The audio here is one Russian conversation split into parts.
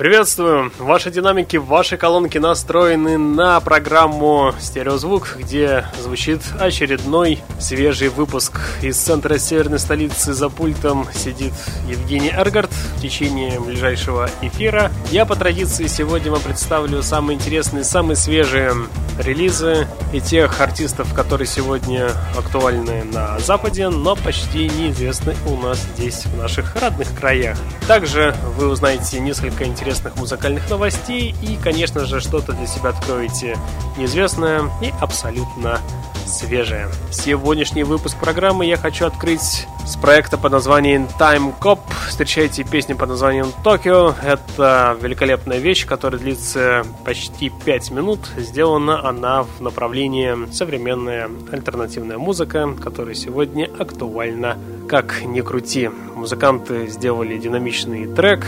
Приветствую! Ваши динамики, ваши колонки настроены на программу «Стереозвук», где звучит очередной свежий выпуск. Из центра северной столицы за пультом сидит Евгений Эргард. В течение ближайшего эфира я по традиции сегодня вам представлю самые интересные, самые свежие релизы и тех артистов, которые сегодня актуальны на Западе, но почти неизвестны у нас здесь, в наших родных краях. Также вы узнаете несколько интересных интересных музыкальных новостей и, конечно же, что-то для себя откроете неизвестное и абсолютно свежее. Сегодняшний выпуск программы я хочу открыть с проекта под названием Time Cop. Встречайте песню под названием Tokyo. Это великолепная вещь, которая длится почти 5 минут. Сделана она в направлении современная альтернативная музыка, которая сегодня актуальна как ни крути. Музыканты сделали динамичный трек,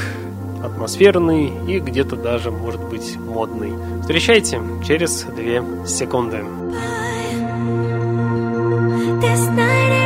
атмосферный и где-то даже, может быть, модный. Встречайте через две секунды. This night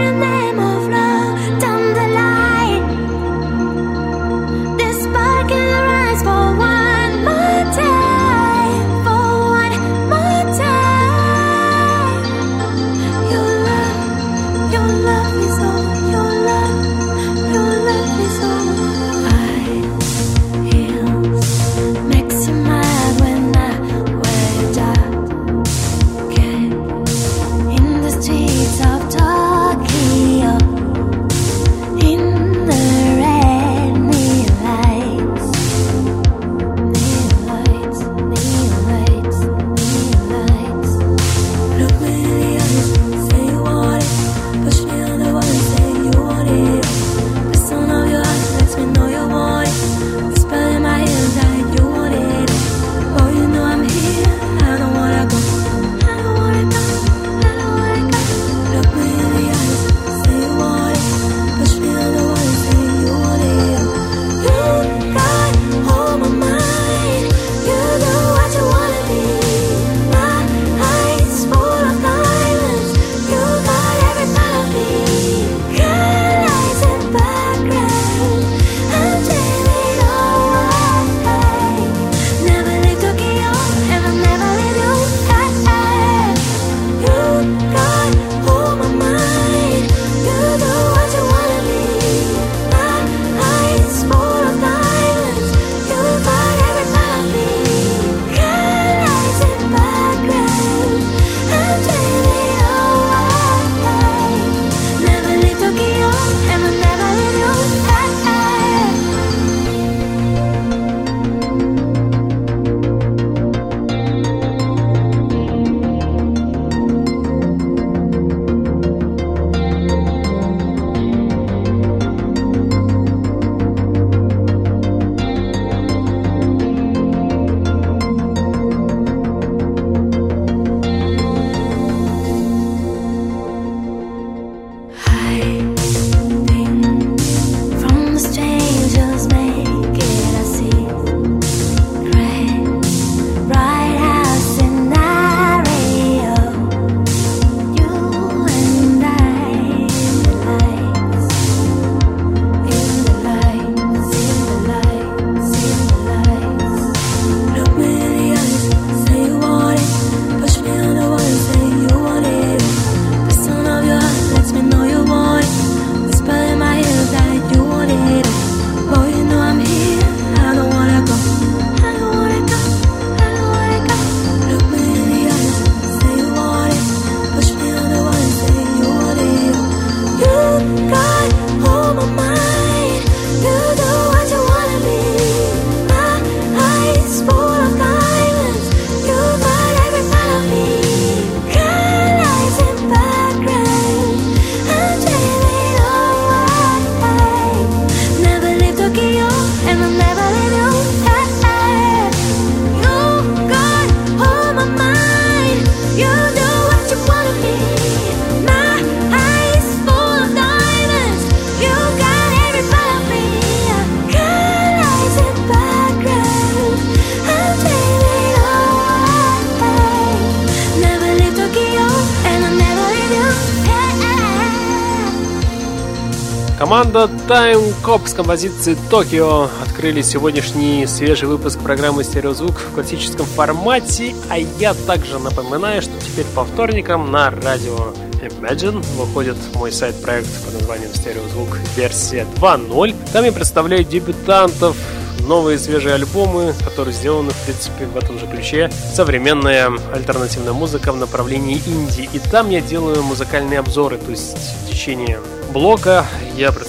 Cop с композицией Токио открыли сегодняшний свежий выпуск программы «Стереозвук» в классическом формате, а я также напоминаю, что теперь по вторникам на радио Imagine выходит мой сайт-проект под названием «Стереозвук» версия 2.0. Там я представляю дебютантов, новые свежие альбомы, которые сделаны, в принципе, в этом же ключе. Современная альтернативная музыка в направлении инди. И там я делаю музыкальные обзоры, то есть в течение блока я представляю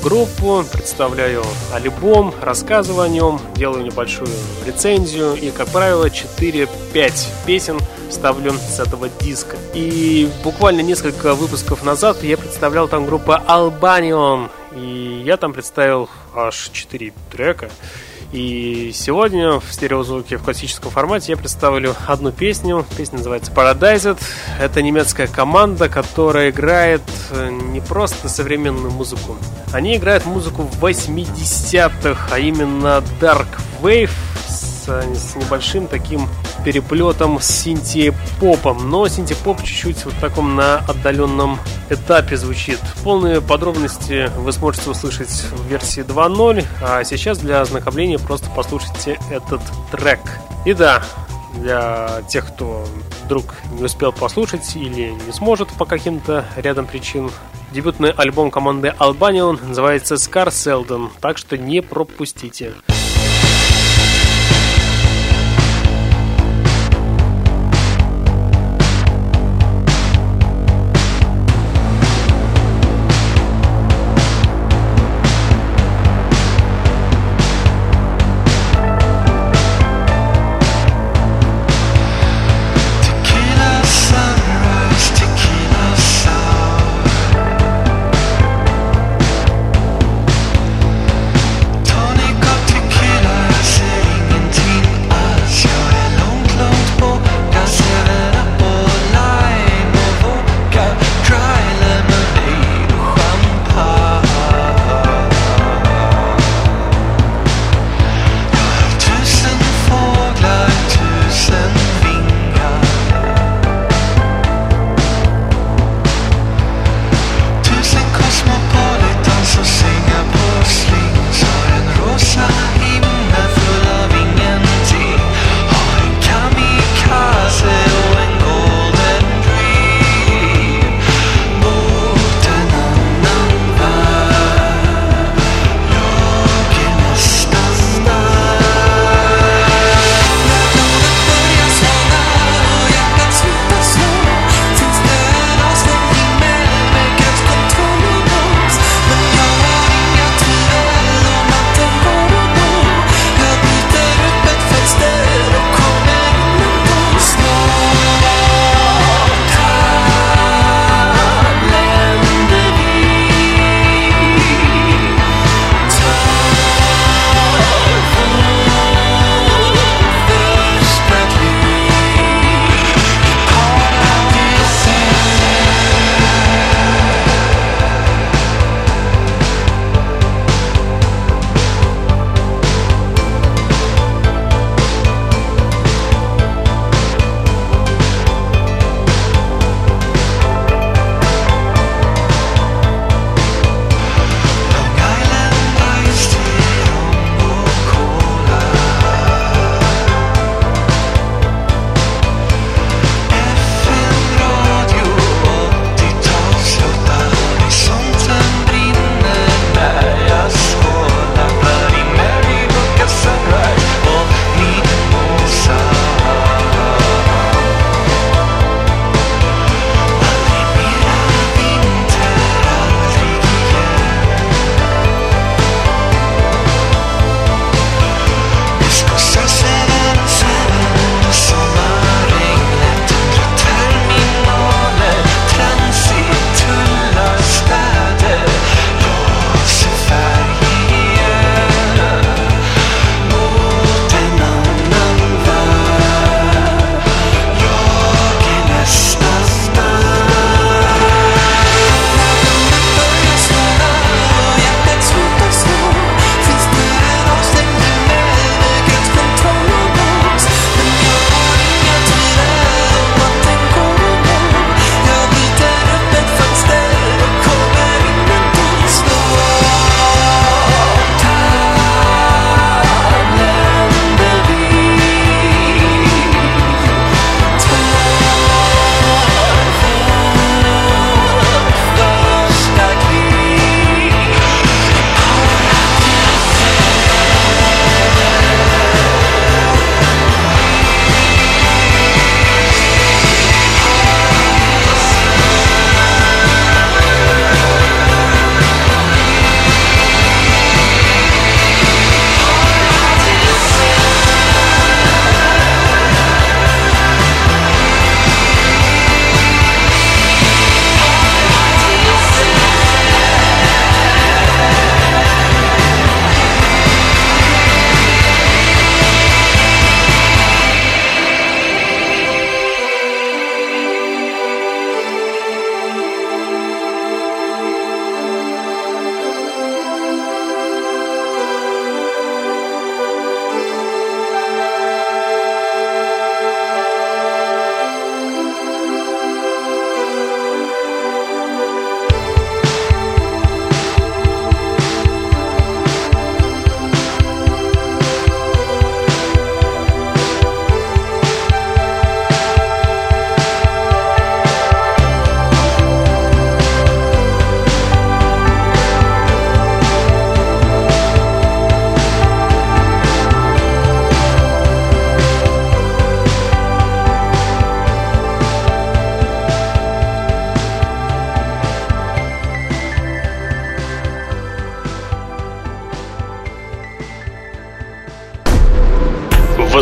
группу, представляю альбом, рассказываю о нем, делаю небольшую рецензию и, как правило, 4-5 песен ставлю с этого диска. И буквально несколько выпусков назад я представлял там группу Albanion, и я там представил аж 4 трека. И сегодня в стереозвуке в классическом формате я представлю одну песню. Песня называется Paradise. Это немецкая команда, которая играет э, не просто современную музыку. Они играют музыку 80-х, а именно Dark Wave с, с небольшим таким переплетом с синтепопом. Но синтепоп чуть-чуть вот в таком на отдаленном этапе звучит. Полные подробности вы сможете услышать в версии 2.0, а сейчас для ознакомления просто послушайте этот трек. И да, для тех, кто вдруг не успел послушать или не сможет по каким-то рядом причин, дебютный альбом команды Albanian называется Scar Seldon, так что не пропустите.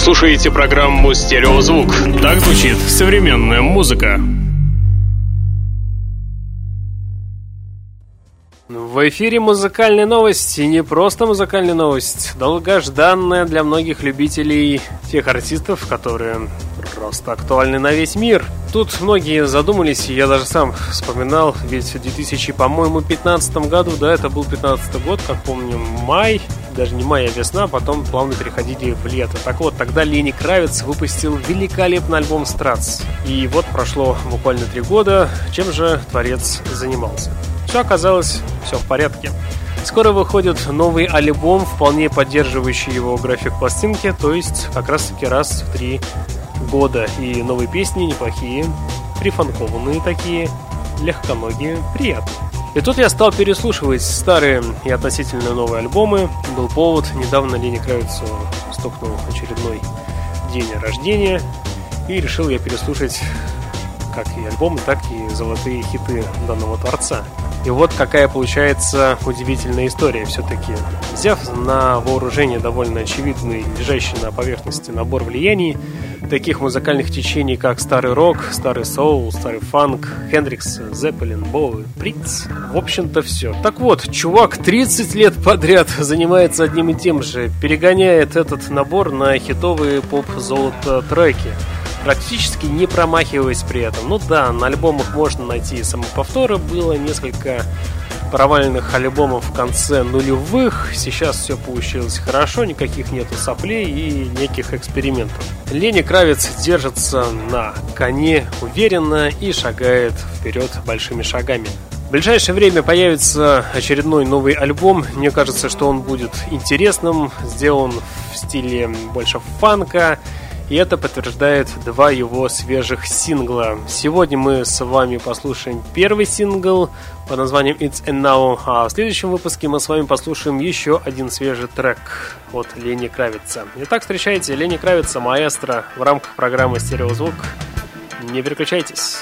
Слушаете программу «Стереозвук». Так звучит современная музыка. В эфире музыкальная новость, и не просто музыкальная новость, долгожданная для многих любителей тех артистов, которые просто актуальны на весь мир. Тут многие задумались, и я даже сам вспоминал, ведь в 2000, по-моему, 15 году, да, это был 15 год, как помню, май, даже не май, а весна, потом плавно переходили в лето. Так вот, тогда Лени Кравец выпустил великолепный альбом «Страц». И вот прошло буквально три года, чем же творец занимался. Все оказалось все в порядке. Скоро выходит новый альбом, вполне поддерживающий его график пластинки, то есть как раз таки раз в три года. И новые песни неплохие, прифанкованные такие, легконогие, приятные. И тут я стал переслушивать старые и относительно новые альбомы. Был повод, недавно Лене Кравицу стукнул очередной день рождения. И решил я переслушать как и альбомы, так и золотые хиты данного творца. И вот какая получается удивительная история все-таки. Взяв на вооружение довольно очевидный, лежащий на поверхности набор влияний, таких музыкальных течений, как старый рок, старый соул, старый фанк, Хендрикс, Зеппелин, Боуи, Принц. В общем-то все. Так вот, чувак 30 лет подряд занимается одним и тем же, перегоняет этот набор на хитовые поп-золото треки практически не промахиваясь при этом. Ну да, на альбомах можно найти самоповторы, было несколько провальных альбомов в конце нулевых. Сейчас все получилось хорошо, никаких нету соплей и неких экспериментов. Лени Кравец держится на коне уверенно и шагает вперед большими шагами. В ближайшее время появится очередной новый альбом. Мне кажется, что он будет интересным, сделан в стиле больше фанка, и это подтверждает два его свежих сингла. Сегодня мы с вами послушаем первый сингл под названием It's and Now, а в следующем выпуске мы с вами послушаем еще один свежий трек от Лени Кравица. Итак, встречайте Лени Кравица, маэстро, в рамках программы «Стереозвук». Не переключайтесь.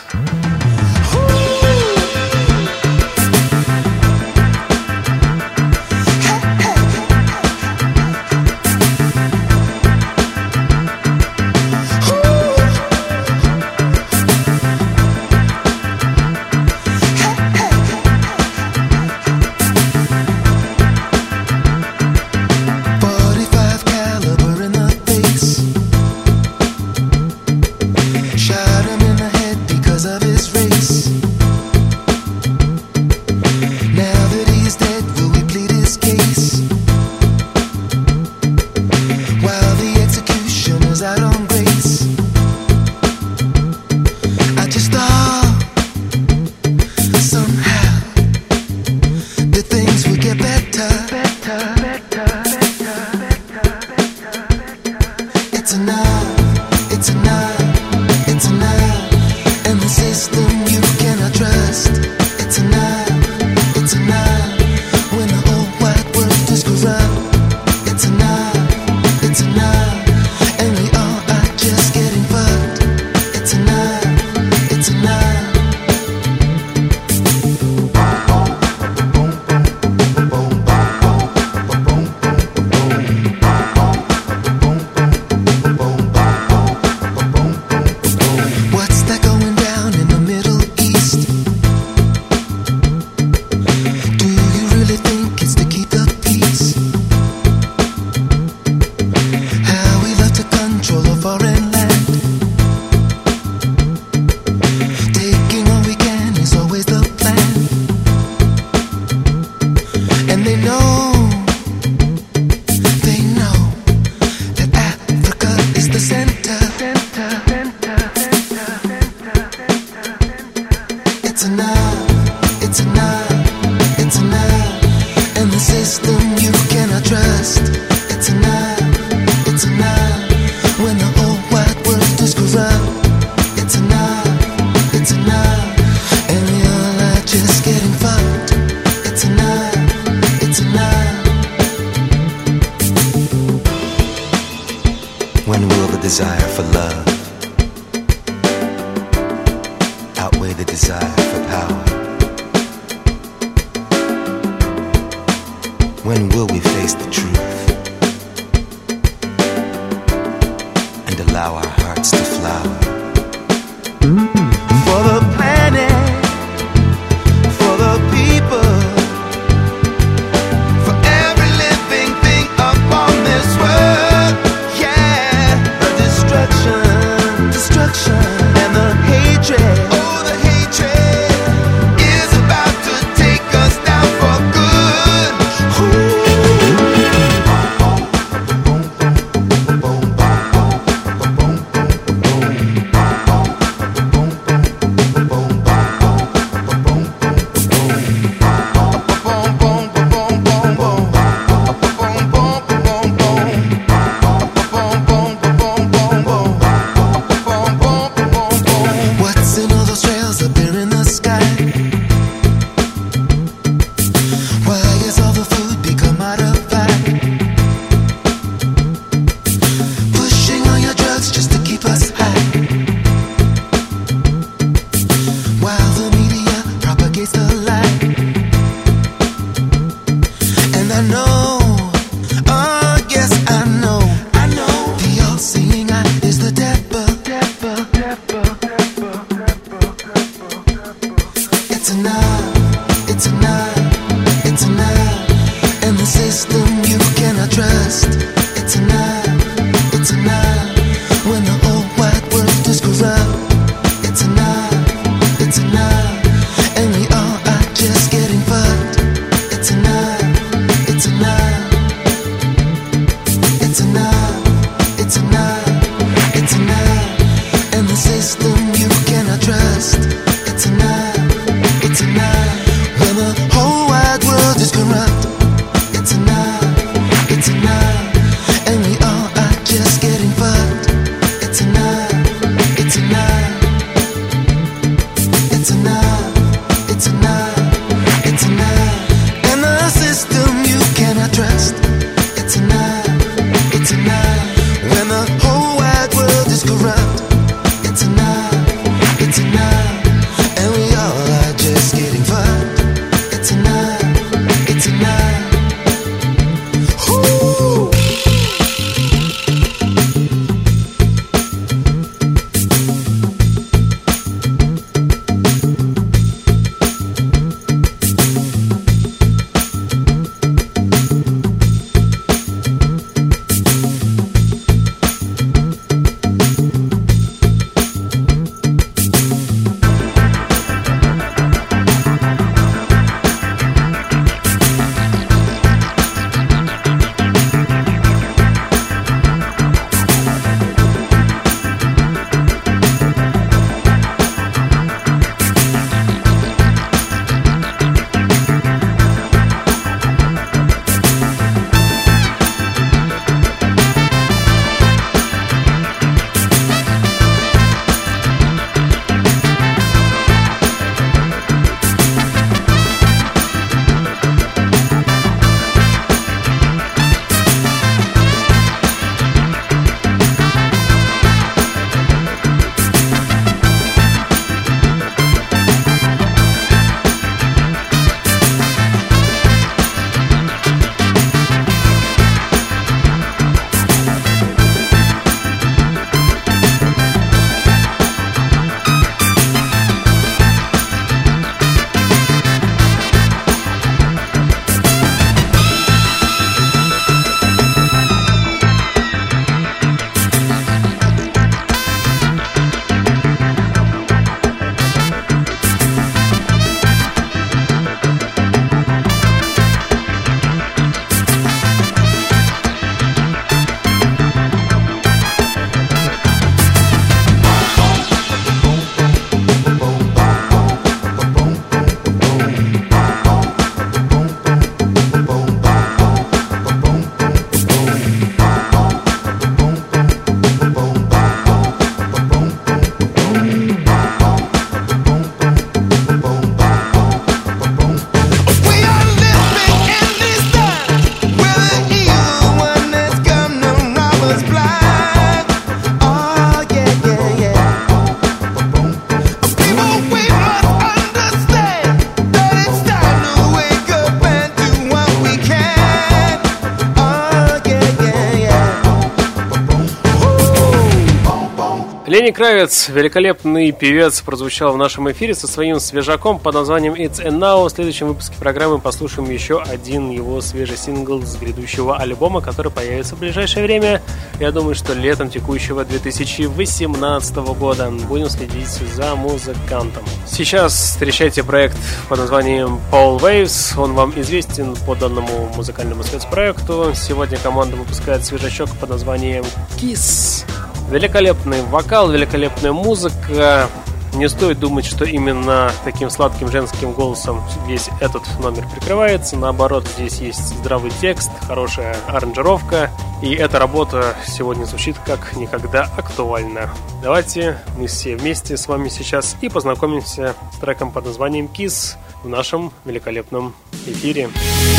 Лени Кравец, великолепный певец, прозвучал в нашем эфире со своим свежаком под названием It's and Now. В следующем выпуске программы послушаем еще один его свежий сингл с грядущего альбома, который появится в ближайшее время. Я думаю, что летом текущего 2018 года. Будем следить за музыкантом. Сейчас встречайте проект под названием Paul Waves. Он вам известен по данному музыкальному спецпроекту. Сегодня команда выпускает свежачок под названием Kiss. Великолепный вокал, великолепная музыка. Не стоит думать, что именно таким сладким женским голосом весь этот номер прикрывается. Наоборот, здесь есть здравый текст, хорошая аранжировка. И эта работа сегодня звучит как никогда актуально. Давайте мы все вместе с вами сейчас и познакомимся с треком под названием «Kiss» в нашем великолепном эфире. Oh,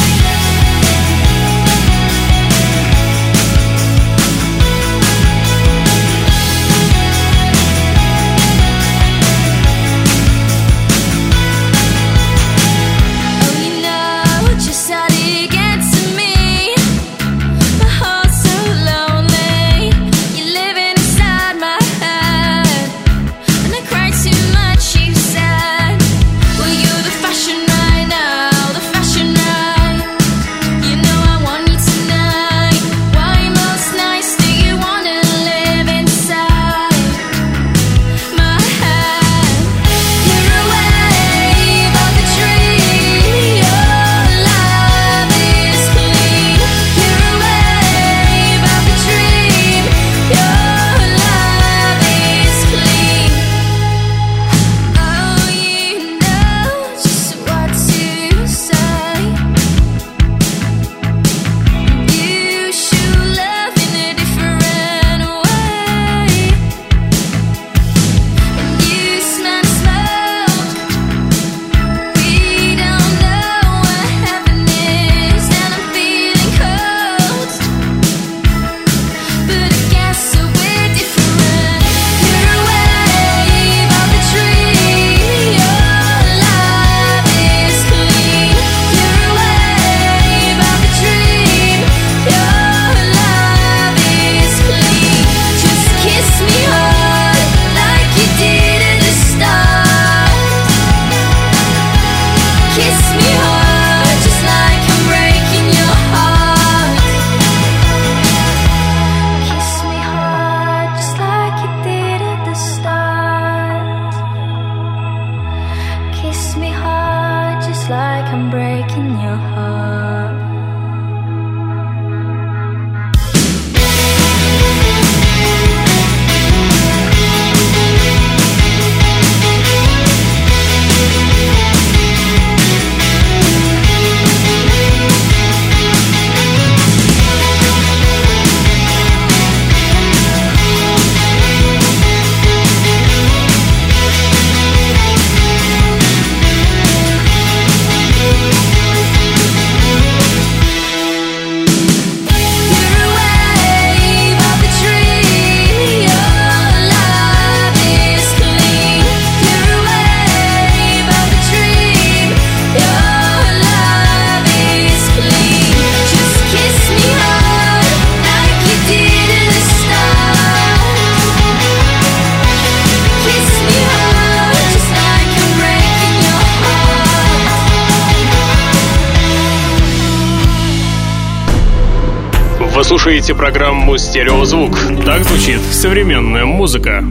слушаете программу «Стереозвук». Так звучит современная музыка.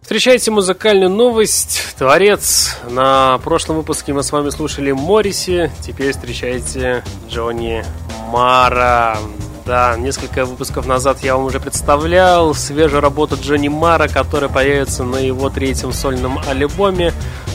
Встречайте музыкальную новость. Творец. На прошлом выпуске мы с вами слушали Морриси. Теперь встречайте Джонни Мара. Да, несколько выпусков назад я вам уже представлял свежую работу Джонни Мара, которая появится на его третьем сольном альбоме.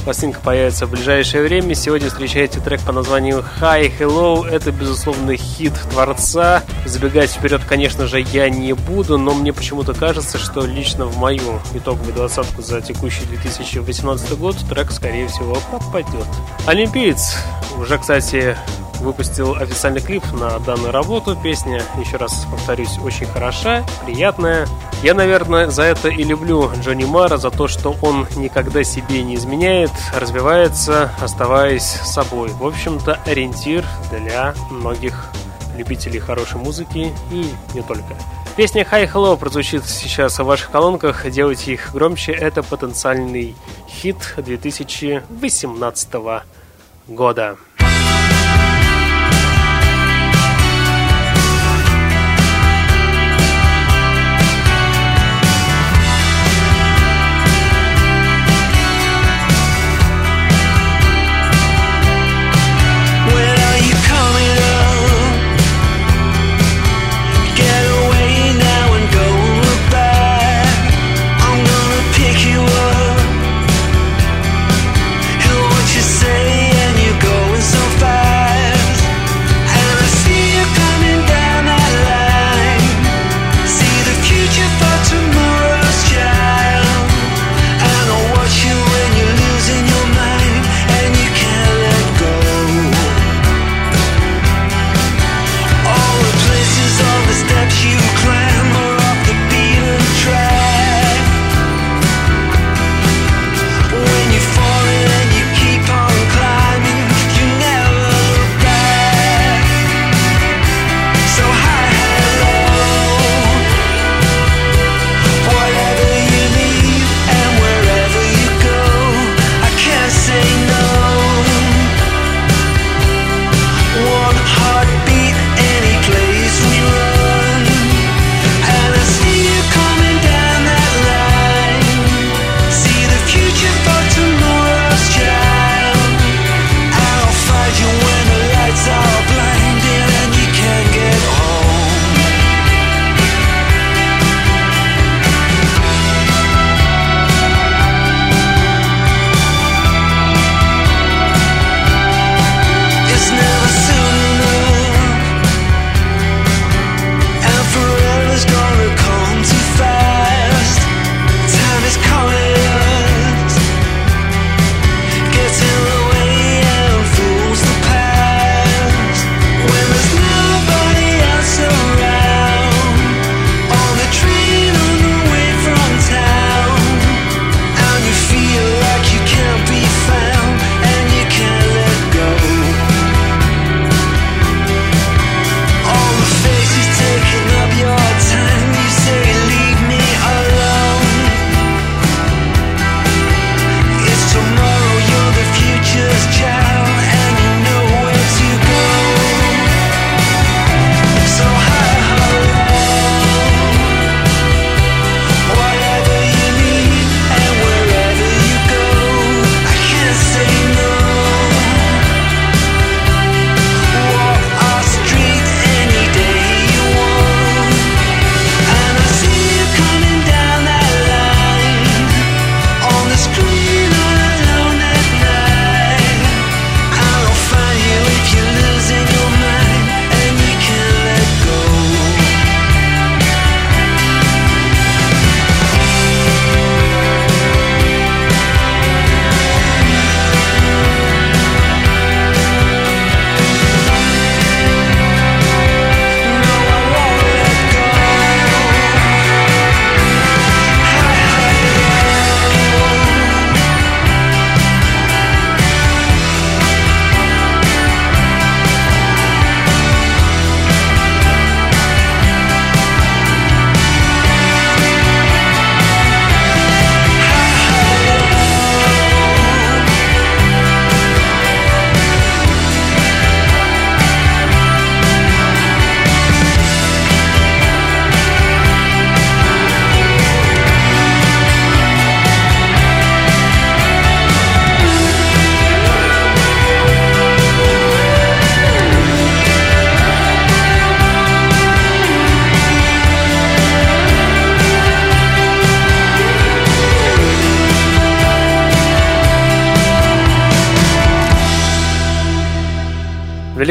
Пластинка появится в ближайшее время. Сегодня встречаете трек по названию Hi Hello. Это, безусловно, хит творца. Забегать вперед, конечно же, я не буду, но мне почему-то кажется, что лично в мою итоговую двадцатку за текущий 2018 год трек, скорее всего, попадет. Олимпиец уже, кстати, выпустил официальный клип на данную работу. Песня, еще раз повторюсь, очень хороша, приятная. Я, наверное, за это и люблю Джонни Мара, за то, что он никогда себе не изменяет, развивается, оставаясь собой. В общем-то, ориентир для многих любителей хорошей музыки и не только. Песня Hi Hello прозвучит сейчас в ваших колонках. Делайте их громче. Это потенциальный хит 2018 года.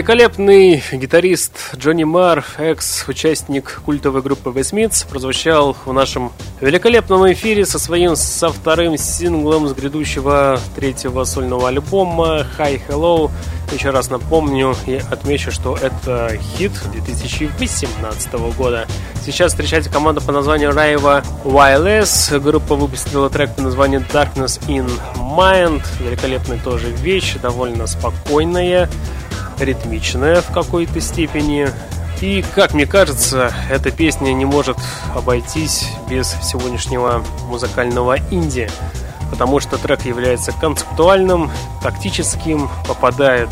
Великолепный гитарист Джонни Марр, экс-участник культовой группы Smiths, прозвучал в нашем великолепном эфире со своим со вторым синглом с грядущего третьего сольного альбома Hi Hello. Еще раз напомню и отмечу, что это хит 2018 года. Сейчас встречайте команду по названию Raiva YLS. Группа выпустила трек по названию Darkness in Mind. Великолепная тоже вещь, довольно спокойная ритмичная в какой-то степени. И, как мне кажется, эта песня не может обойтись без сегодняшнего музыкального инди, потому что трек является концептуальным, тактическим, попадает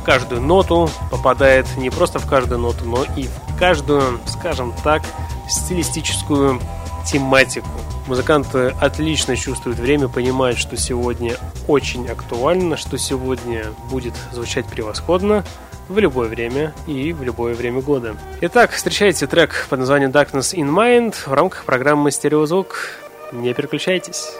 в каждую ноту, попадает не просто в каждую ноту, но и в каждую, скажем так, стилистическую тематику. Музыканты отлично чувствуют время, понимают, что сегодня очень актуально, что сегодня будет звучать превосходно в любое время и в любое время года. Итак, встречайте трек под названием Darkness in Mind в рамках программы «Стереозвук». Не переключайтесь.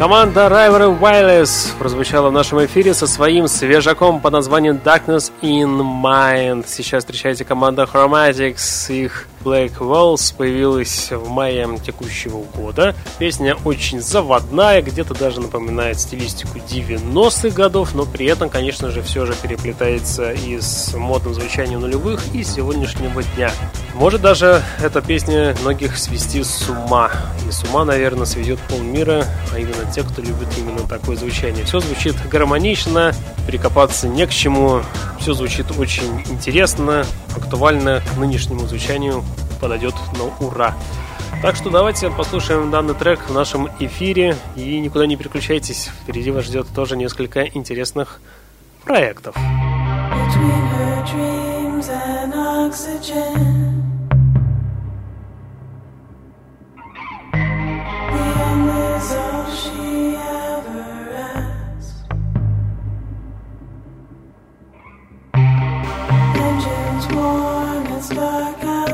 Команда River Wireless прозвучала в нашем эфире со своим свежаком под названием Darkness in Mind. Сейчас встречайте команда Chromatics, их Black Walls появилась в мае текущего года. Песня очень заводная, где-то даже напоминает стилистику 90-х годов, но при этом, конечно же, все же переплетается и с модным звучанием нулевых и сегодняшнего дня. Может даже эта песня многих свести с ума. И с ума, наверное, сведет полмира, а именно те, кто любит именно такое звучание. Все звучит гармонично, прикопаться не к чему, все звучит очень интересно, актуально к нынешнему звучанию подойдет на ура. Так что давайте послушаем данный трек в нашем эфире и никуда не переключайтесь. Впереди вас ждет тоже несколько интересных проектов. Between her dreams and oxygen.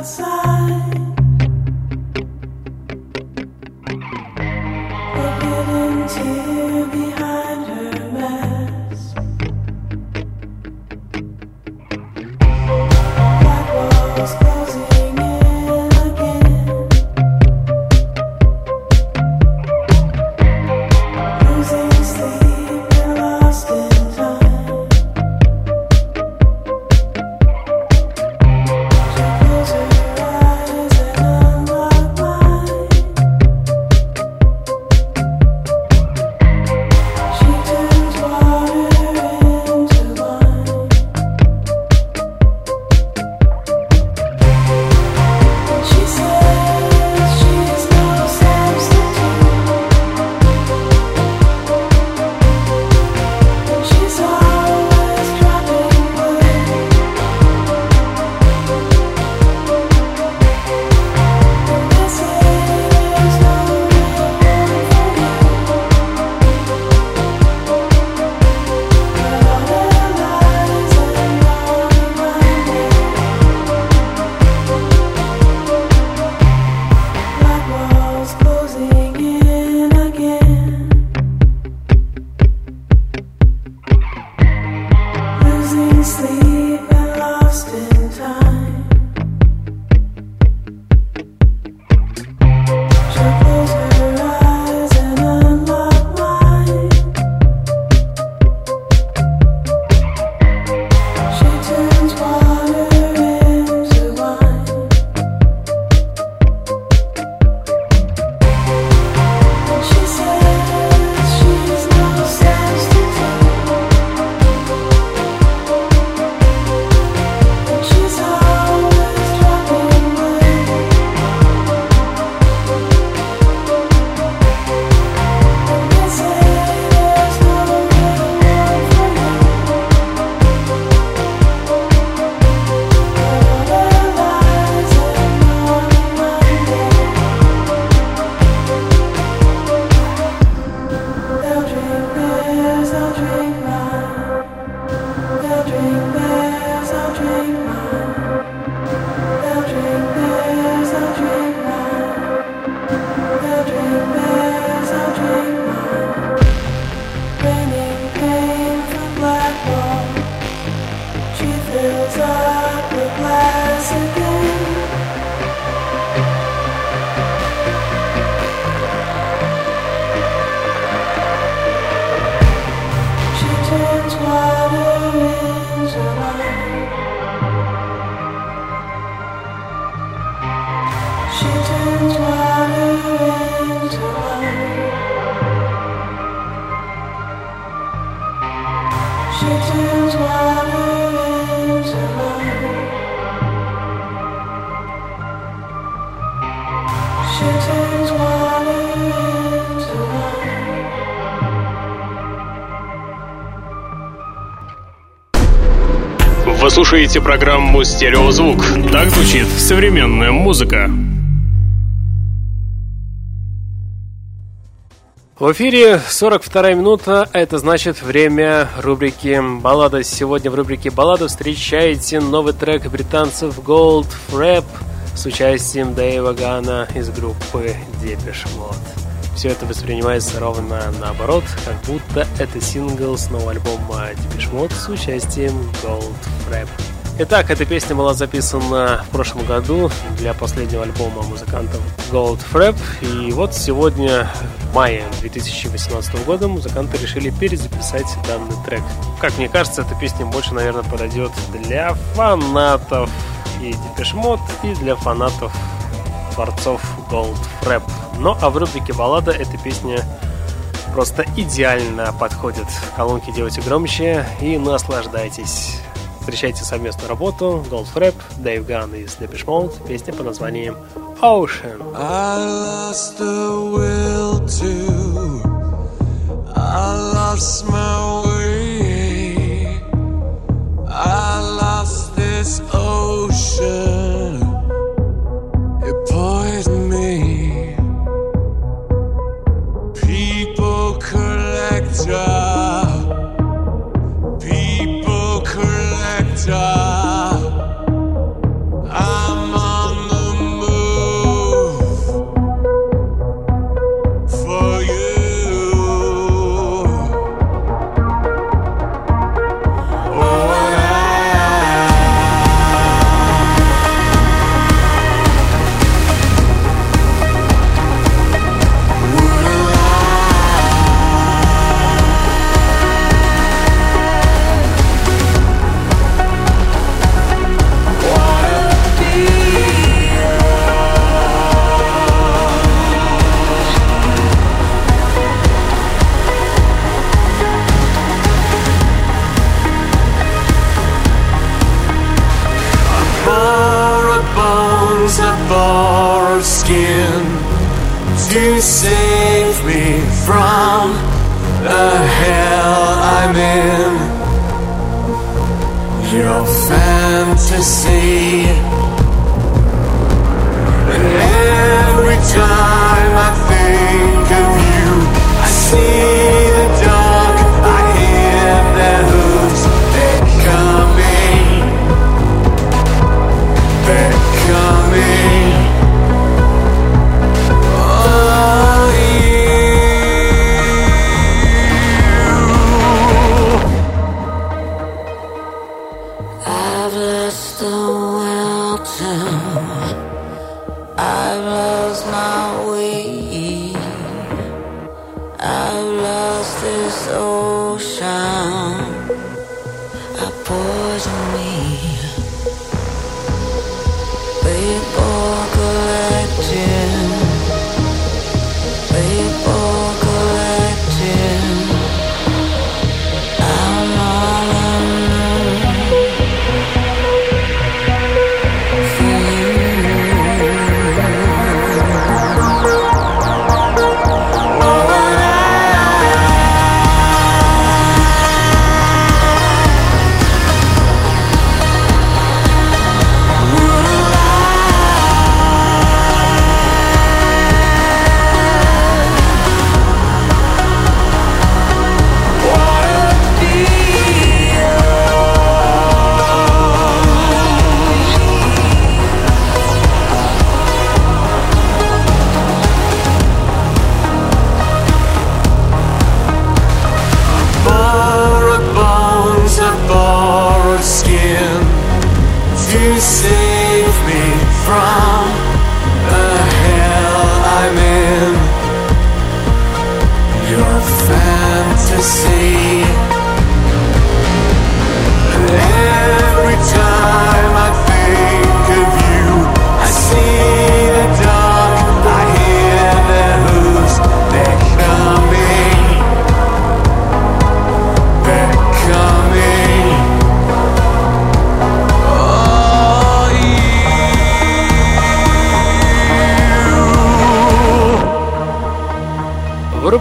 Outside. Слушаете программу «Стереозвук». Так звучит современная музыка. В эфире 42 минута, это значит время рубрики «Баллада». Сегодня в рубрике «Баллада» встречаете новый трек британцев Gold Frap с участием Дэйва Гана из группы Depeche Mode. Все это воспринимается ровно наоборот, как будто это сингл с нового альбома Depeche с участием Gold Frap. Итак, эта песня была записана в прошлом году для последнего альбома музыкантов Gold Frap. И вот сегодня, в мае 2018 года, музыканты решили перезаписать данный трек. Как мне кажется, эта песня больше, наверное, подойдет для фанатов и Mode, и для фанатов творцов Frap. Ну а в рубрике баллада эта песня просто идеально подходит. Колонки делайте громче и наслаждайтесь. Встречайте совместную работу Gold Frap, Dave Gunn из Depeche Mode, песня под названием Ocean. I lost the will to. I lost my way. I lost this ocean.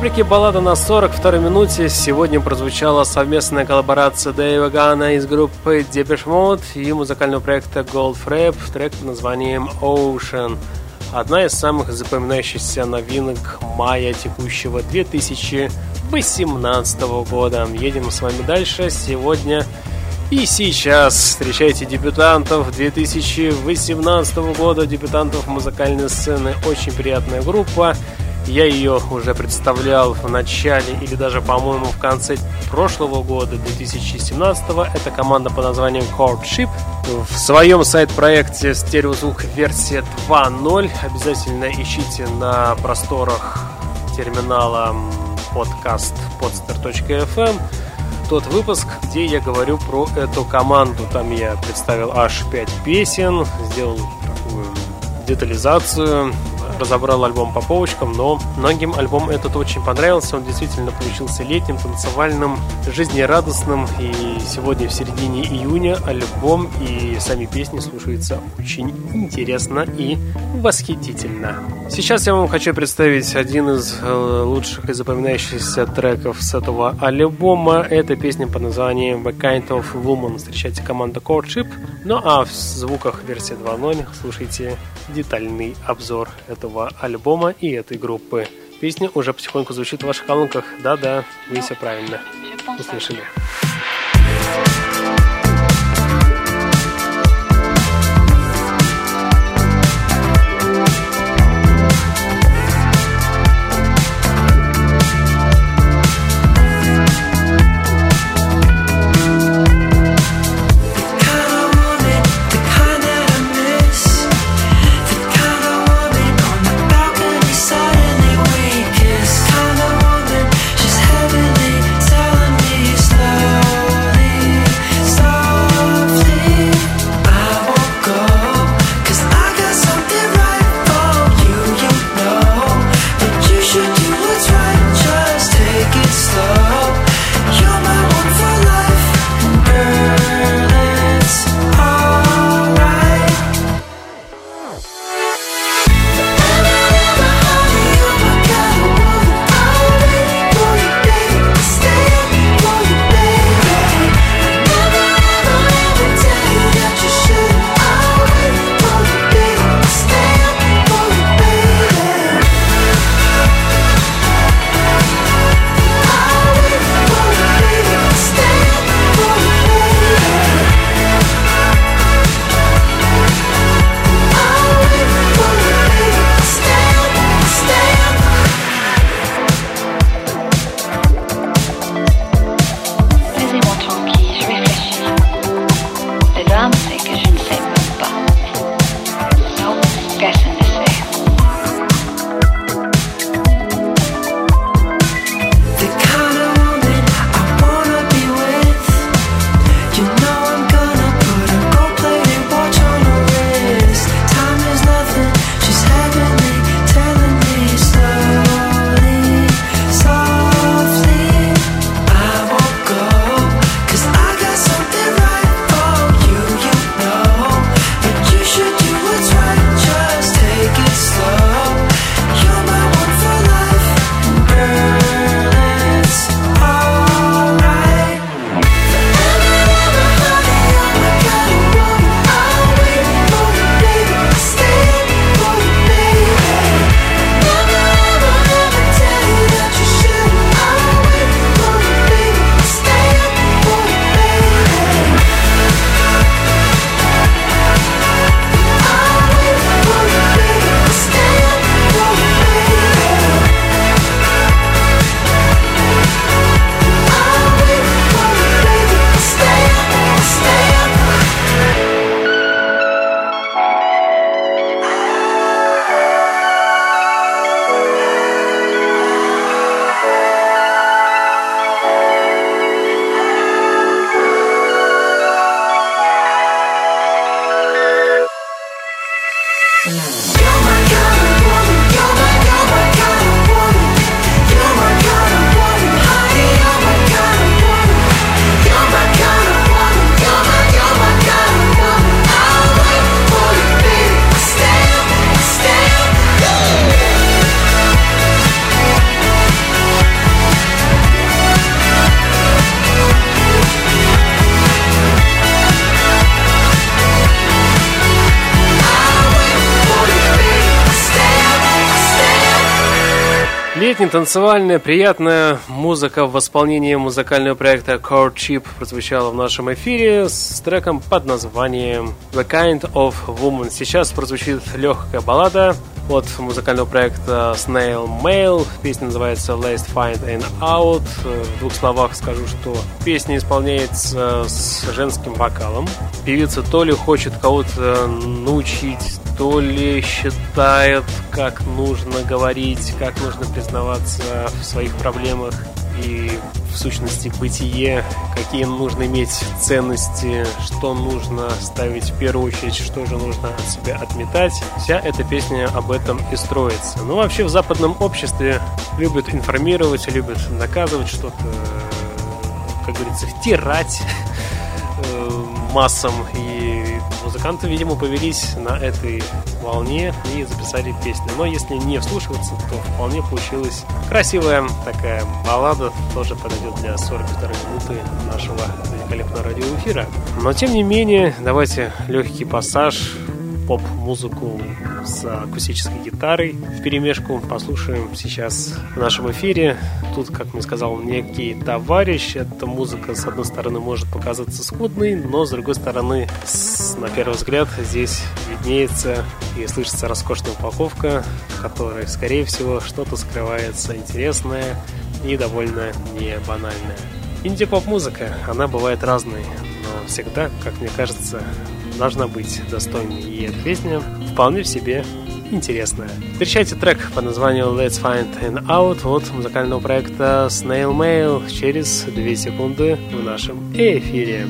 Рубрике «Баллада на 42 минуте» сегодня прозвучала совместная коллаборация Дэйва Гана из группы Depeche Mode и музыкального проекта Gold Frap, трек под названием Ocean. Одна из самых запоминающихся новинок мая текущего 2018 года. Едем с вами дальше. Сегодня и сейчас встречайте дебютантов 2018 года, дебютантов музыкальной сцены. Очень приятная группа. Я ее уже представлял в начале или даже, по-моему, в конце прошлого года, 2017 Это команда под названием Courtship. В своем сайт-проекте стереозвук версия 2.0 обязательно ищите на просторах терминала подкаст podster.fm тот выпуск, где я говорю про эту команду. Там я представил аж 5 песен, сделал такую детализацию, разобрал альбом по полочкам, но многим альбом этот очень понравился. Он действительно получился летним, танцевальным, жизнерадостным. И сегодня в середине июня альбом и сами песни слушаются очень интересно и восхитительно. Сейчас я вам хочу представить один из э, лучших и запоминающихся треков с этого альбома. Это песня под названием The Kind of Woman. Встречайте команда Courtship. Ну а в звуках версии 2.0 слушайте детальный обзор этого альбома и этой группы. Песня уже потихоньку звучит в ваших колонках. Да-да, вы все правильно услышали. kind Летняя, танцевальная, приятная музыка в исполнении музыкального проекта Chip прозвучала в нашем эфире с треком под названием The Kind of Woman. Сейчас прозвучит легкая баллада от музыкального проекта Snail Mail. Песня называется Last Find and Out. В двух словах скажу, что песня исполняется с женским вокалом. Певица то ли хочет кого-то научить, то ли считает, как нужно говорить, как нужно признаваться в своих проблемах и в сущности бытие, какие нужно иметь ценности, что нужно ставить в первую очередь, что же нужно от себя отметать. Вся эта песня об этом и строится. Ну, вообще в западном обществе любят информировать, любят наказывать что-то, как говорится, втирать э, массам. И музыканты, видимо, повелись на этой волне и записали песню. Но если не вслушиваться, то вполне получилась красивая такая баллада. Тоже подойдет для 42 минуты нашего великолепного радиоэфира. Но, тем не менее, давайте легкий пассаж поп-музыку с акустической гитарой в перемешку послушаем сейчас в нашем эфире. Тут, как мне сказал некий товарищ, эта музыка, с одной стороны, может показаться скудной, но, с другой стороны, с- на первый взгляд, здесь виднеется и слышится роскошная упаковка, в которой, скорее всего, что-то скрывается интересное и довольно не банальное. Инди-поп-музыка, она бывает разной, но всегда, как мне кажется, должна быть достойной. И эта песня вполне в себе интересная. Встречайте трек под названием Let's Find an Out от музыкального проекта Snail Mail через 2 секунды в нашем эфире.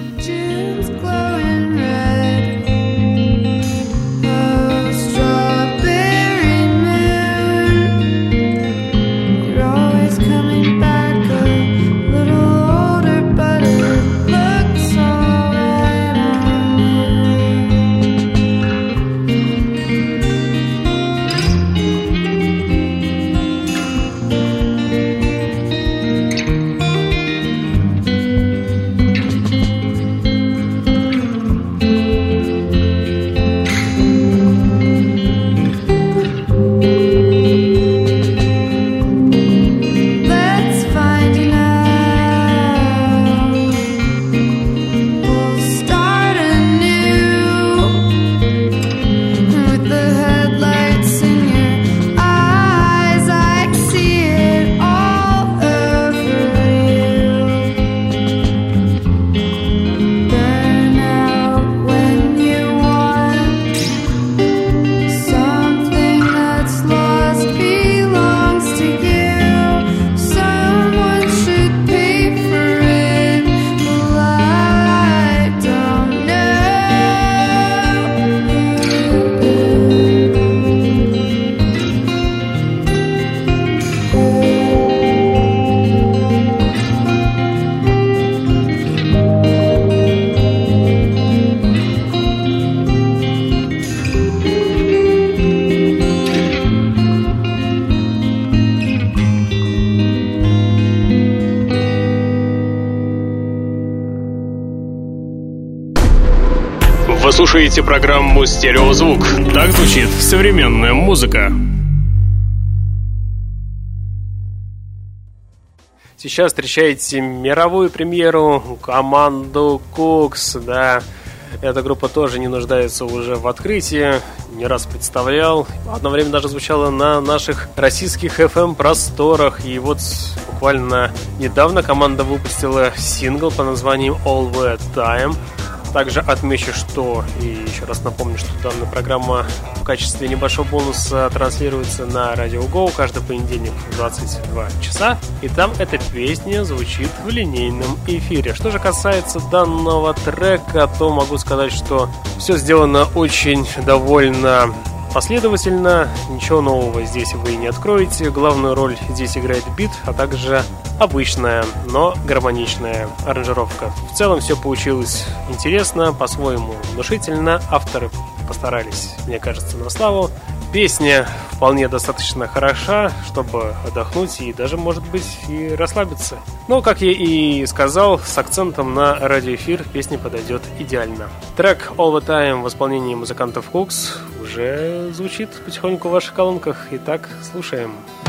Слушаете программу «Стереозвук». Так звучит современная музыка. Сейчас встречаете мировую премьеру команду Кукс, да. Эта группа тоже не нуждается уже в открытии, не раз представлял. Одно время даже звучала на наших российских FM-просторах. И вот буквально недавно команда выпустила сингл по названием All the Time. Также отмечу, что, и еще раз напомню, что данная программа в качестве небольшого бонуса транслируется на Радио Go каждый понедельник в 22 часа. И там эта песня звучит в линейном эфире. Что же касается данного трека, то могу сказать, что все сделано очень довольно последовательно. Ничего нового здесь вы не откроете. Главную роль здесь играет бит, а также обычная, но гармоничная аранжировка. В целом все получилось интересно, по-своему внушительно. Авторы постарались, мне кажется, на славу. Песня вполне достаточно хороша, чтобы отдохнуть и даже, может быть, и расслабиться. Но, как я и сказал, с акцентом на радиоэфир песня подойдет идеально. Трек All the Time в исполнении музыкантов Cooks уже звучит потихоньку в ваших колонках. Итак, слушаем. All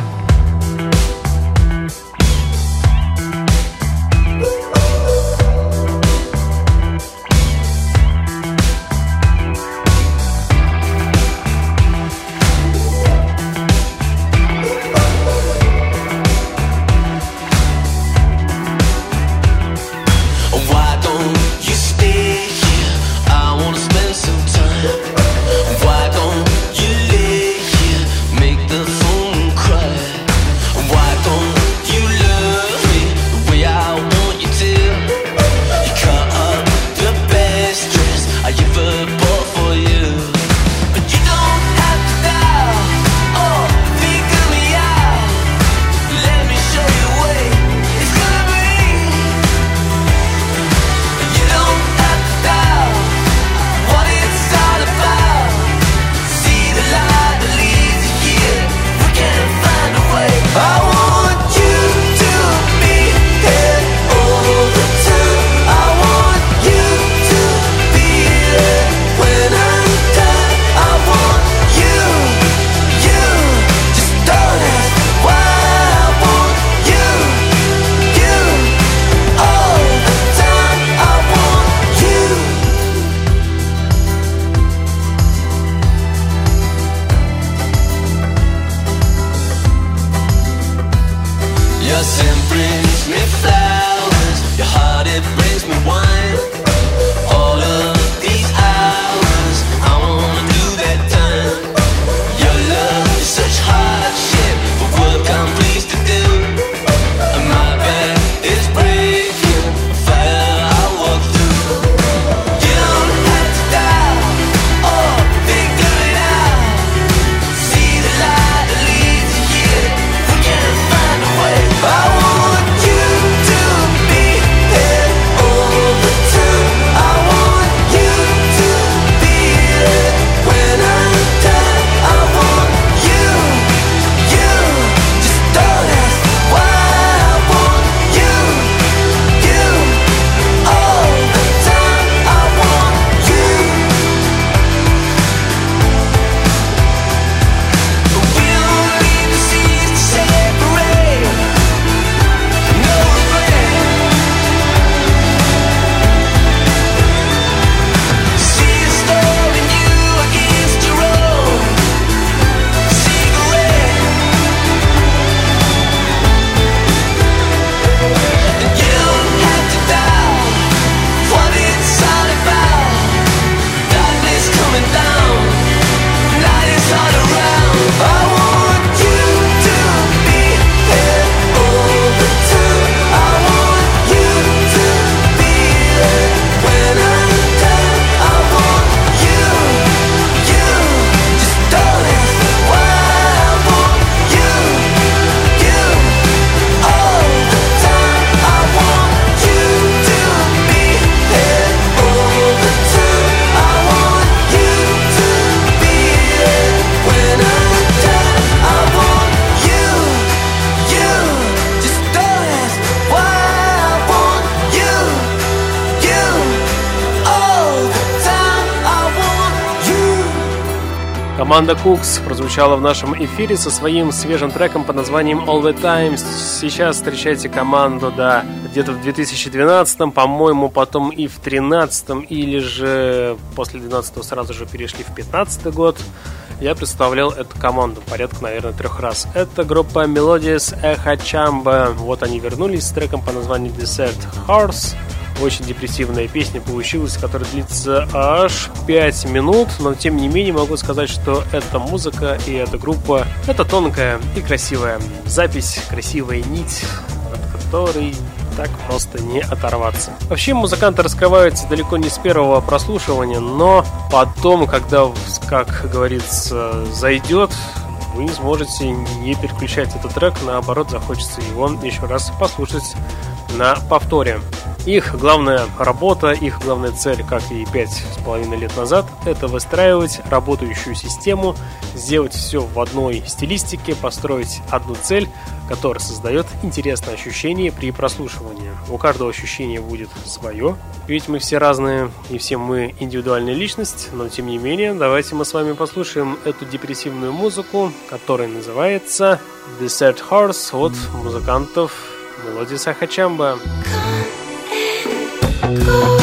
Команда Cooks прозвучала в нашем эфире со своим свежим треком под названием All the Time. Сейчас встречайте команду, да, где-то в 2012, по-моему, потом и в 2013, или же после 2012 сразу же перешли в 2015 год. Я представлял эту команду порядка, наверное, трех раз. Это группа Melodies Echo Chamba. Вот они вернулись с треком по названию Desert Horse. Очень депрессивная песня получилась, которая длится аж 5 минут, но тем не менее могу сказать, что эта музыка и эта группа это тонкая и красивая запись, красивая нить, от которой так просто не оторваться. Вообще музыканты раскрываются далеко не с первого прослушивания, но потом, когда, как говорится, зайдет, вы не сможете не переключать этот трек, наоборот, захочется его еще раз послушать на повторе. Их главная работа, их главная цель, как и пять с половиной лет назад, это выстраивать работающую систему, сделать все в одной стилистике, построить одну цель, которая создает интересное ощущение при прослушивании. У каждого ощущения будет свое, ведь мы все разные и все мы индивидуальная личность, но тем не менее, давайте мы с вами послушаем эту депрессивную музыку, которая называется Desert Horse от музыкантов Мелодии Сахачамба. Far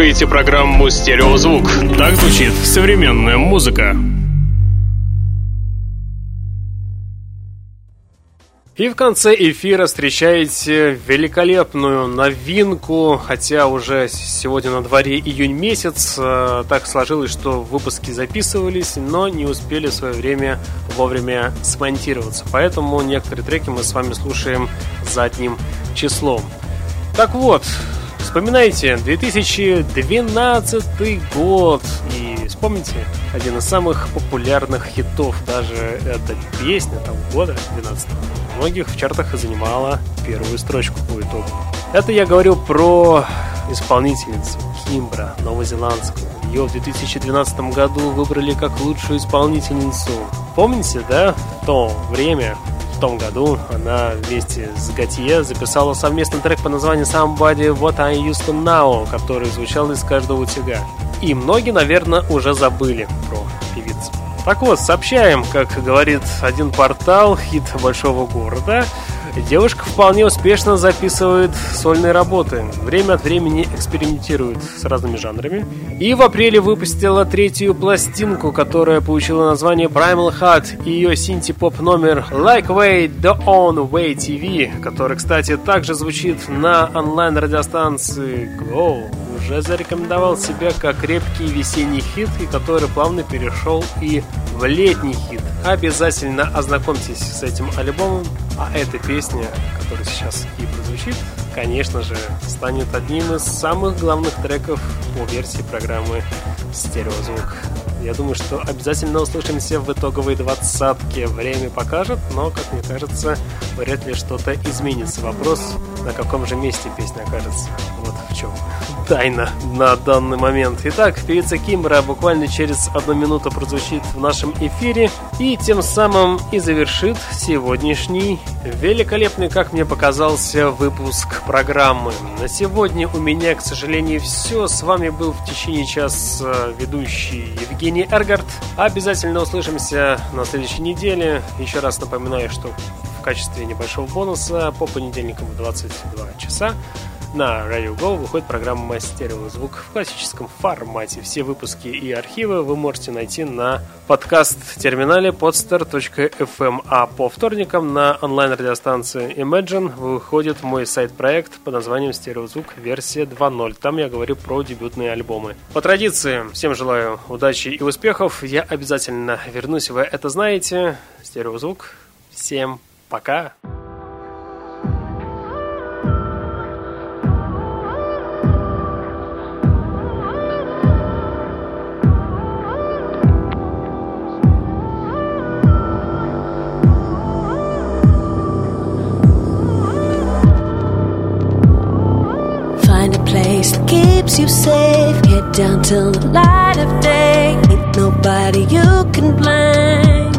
слушаете программу «Стереозвук». Так звучит современная музыка. И в конце эфира встречаете великолепную новинку, хотя уже сегодня на дворе июнь месяц, э, так сложилось, что выпуски записывались, но не успели в свое время вовремя смонтироваться. Поэтому некоторые треки мы с вами слушаем задним числом. Так вот, вспоминайте 2012 год и вспомните один из самых популярных хитов, даже эта песня того года, 12 многих в чартах занимала первую строчку по итогу. Это я говорю про исполнительницу Кимбра, новозеландскую. Ее в 2012 году выбрали как лучшую исполнительницу. Помните, да? То время, в том году она вместе с Готье записала совместный трек по названию Somebody What I Used to Know, который звучал из каждого утюга. И многие, наверное, уже забыли про певицу. Так вот, сообщаем, как говорит один портал, хит большого города. Девушка вполне успешно записывает сольные работы. Время от времени экспериментирует с разными жанрами. И в апреле выпустила третью пластинку, которая получила название Primal Heart и ее синти-поп номер Like Way The On Way TV, который, кстати, также звучит на онлайн-радиостанции Glow уже зарекомендовал себя как крепкий весенний хит, и который плавно перешел и в летний хит. Обязательно ознакомьтесь с этим альбомом, а эта песня, которая сейчас и прозвучит, конечно же, станет одним из самых главных треков по версии программы «Стереозвук». Я думаю, что обязательно услышимся в итоговой двадцатке. Время покажет, но, как мне кажется, вряд ли что-то изменится. Вопрос, на каком же месте песня окажется. Вот в чем тайна на данный момент. Итак, певица Кимбра буквально через одну минуту прозвучит в нашем эфире и тем самым и завершит сегодняшний великолепный, как мне показался, выпуск программы. На сегодня у меня, к сожалению, все. С вами был в течение часа ведущий Евгений Эргард. Обязательно услышимся на следующей неделе. Еще раз напоминаю, что в качестве небольшого бонуса по понедельникам в 22 часа на Radio Go выходит программа «Стереозвук» в классическом формате. Все выпуски и архивы вы можете найти на подкаст-терминале podster.fm, а по вторникам на онлайн-радиостанции Imagine выходит мой сайт-проект под названием «Стереозвук. Версия 2.0». Там я говорю про дебютные альбомы. По традиции, всем желаю удачи и успехов. Я обязательно вернусь, вы это знаете. Стереозвук. Всем пока! Find you safe. Get down till the light of day. Ain't nobody you can blame.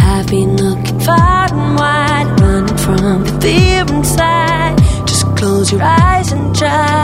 I've been looking far and wide, running from the fear inside. Just close your eyes and drive.